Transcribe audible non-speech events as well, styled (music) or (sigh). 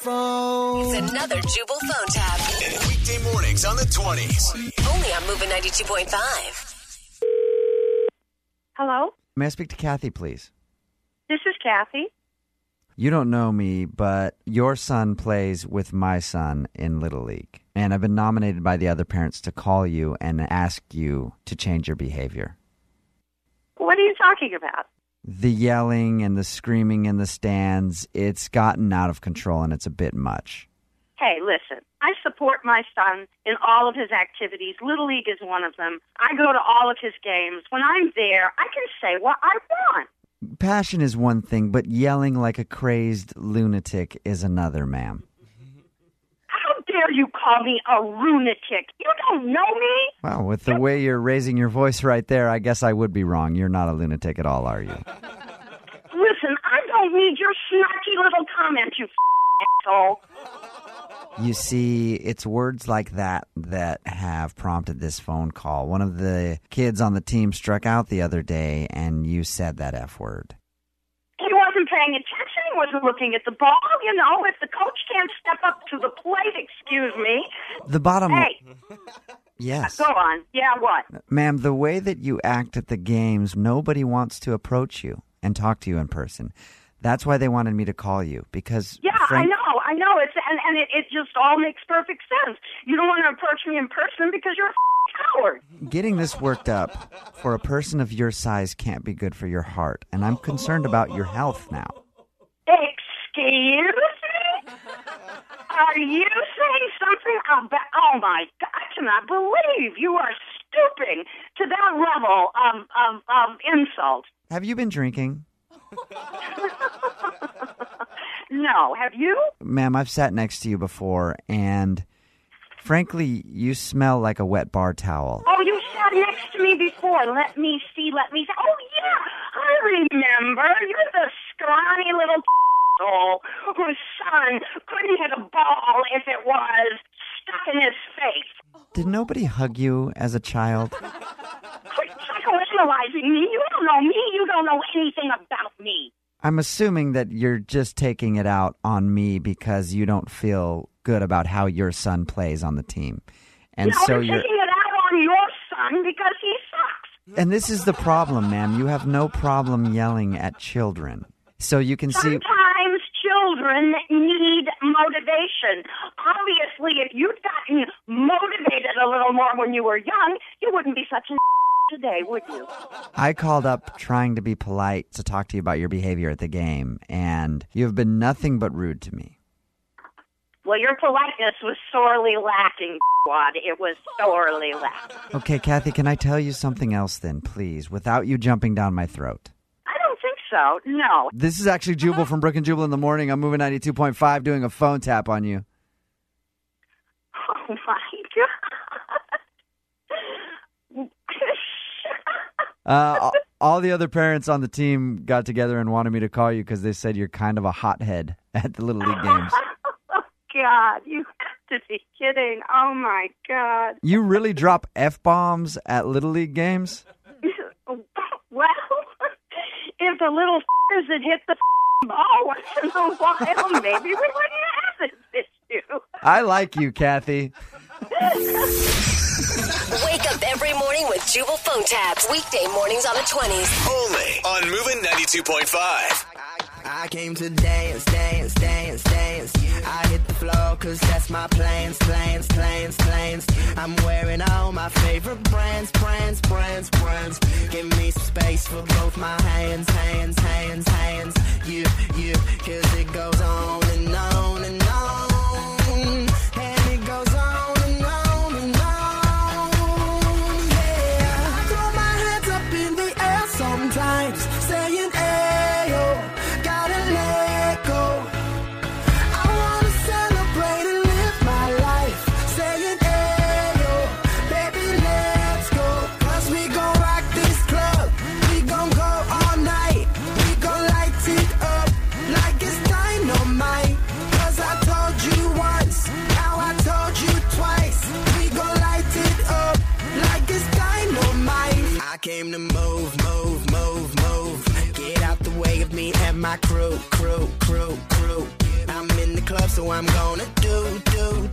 phone. It's another Jubal phone tap. Weekday mornings on the 20s. Only on Moving 92.5. Hello, May I speak to Kathy, please? this is Kathy. You don't know me, but your son plays with my son in Little League. And I've been nominated by the other parents to call you and ask you to change your behavior. What are you talking about? The yelling and the screaming in the stands, it's gotten out of control and it's a bit much. Hey, listen, I support my son in all of his activities. Little League is one of them. I go to all of his games. When I'm there, I can say what I want. Passion is one thing, but yelling like a crazed lunatic is another, ma'am. Dare you call me a lunatic? You don't know me. Well, with the way you're raising your voice right there, I guess I would be wrong. You're not a lunatic at all, are you? Listen, I don't need your snarky little comment, you (laughs) asshole. You see, it's words like that that have prompted this phone call. One of the kids on the team struck out the other day, and you said that F word. He wasn't paying attention. He wasn't looking at the ball. You know, if the coach can't up to the plate, excuse me. The bottom. Hey, (laughs) Yes. go on. Yeah, what? Ma'am, the way that you act at the games, nobody wants to approach you and talk to you in person. That's why they wanted me to call you because Yeah, frank- I know, I know. It's and, and it, it just all makes perfect sense. You don't want to approach me in person because you're a coward. getting this worked up for a person of your size can't be good for your heart, and I'm concerned about your health now. Excuse me? Are you saying something about? Oh my God! I cannot believe you are stooping to that level of of, of insult. Have you been drinking? (laughs) No, have you? Ma'am, I've sat next to you before, and frankly, you smell like a wet bar towel. Oh, you sat next to me before. Let me see. Let me see. Oh yeah, I remember. You're the scrawny little asshole whose son couldn't hit a ball if it was stuck in his face. Did nobody hug you as a child? Quit psychoanalyzing me. You don't know me. You don't know anything about me. I'm assuming that you're just taking it out on me because you don't feel good about how your son plays on the team. And no, so you're you're taking it out on your son because he sucks. And this is the problem, ma'am. You have no problem yelling at children. So you can see Sometimes children need motivation. Obviously, if you'd gotten motivated a little more when you were young, you wouldn't be such a (laughs) today, would you? I called up trying to be polite to talk to you about your behavior at the game, and you have been nothing but rude to me. Well, your politeness was sorely lacking, (laughs) Wad. It was sorely lacking. Okay, Kathy, can I tell you something else then, please, without you jumping down my throat? So. No. This is actually Jubal from Brooke and Jubal in the morning. I'm moving 92.5 doing a phone tap on you. Oh my god. Uh, all the other parents on the team got together and wanted me to call you because they said you're kind of a hothead (laughs) at the Little League games. oh (laughs) god, you have to be kidding. Oh my god. You really drop F bombs at Little League games? Well, if the little f***ers that hit the f***ing ball (laughs) once in a while, maybe we wouldn't have this issue. I like you, Kathy. Wake up every morning with Jubal phone taps. Weekday mornings on the 20s. Only on Moving 92.5. I came to dance, dance, dance, dance. I hit the floor cause that's my plans, plans, plans, plans. I'm wearing all my favorite brands, brands, brands, brands. Give me some space for both my hands, hands, hands, hands. You, you, cause it goes on and on and on. And it goes on and on and on. Yeah. Throw my hands up in the air sometimes, saying, came to move, move, move, move. Get out the way of me and my crew, crew, crew, crew. I'm in the club, so I'm gonna do do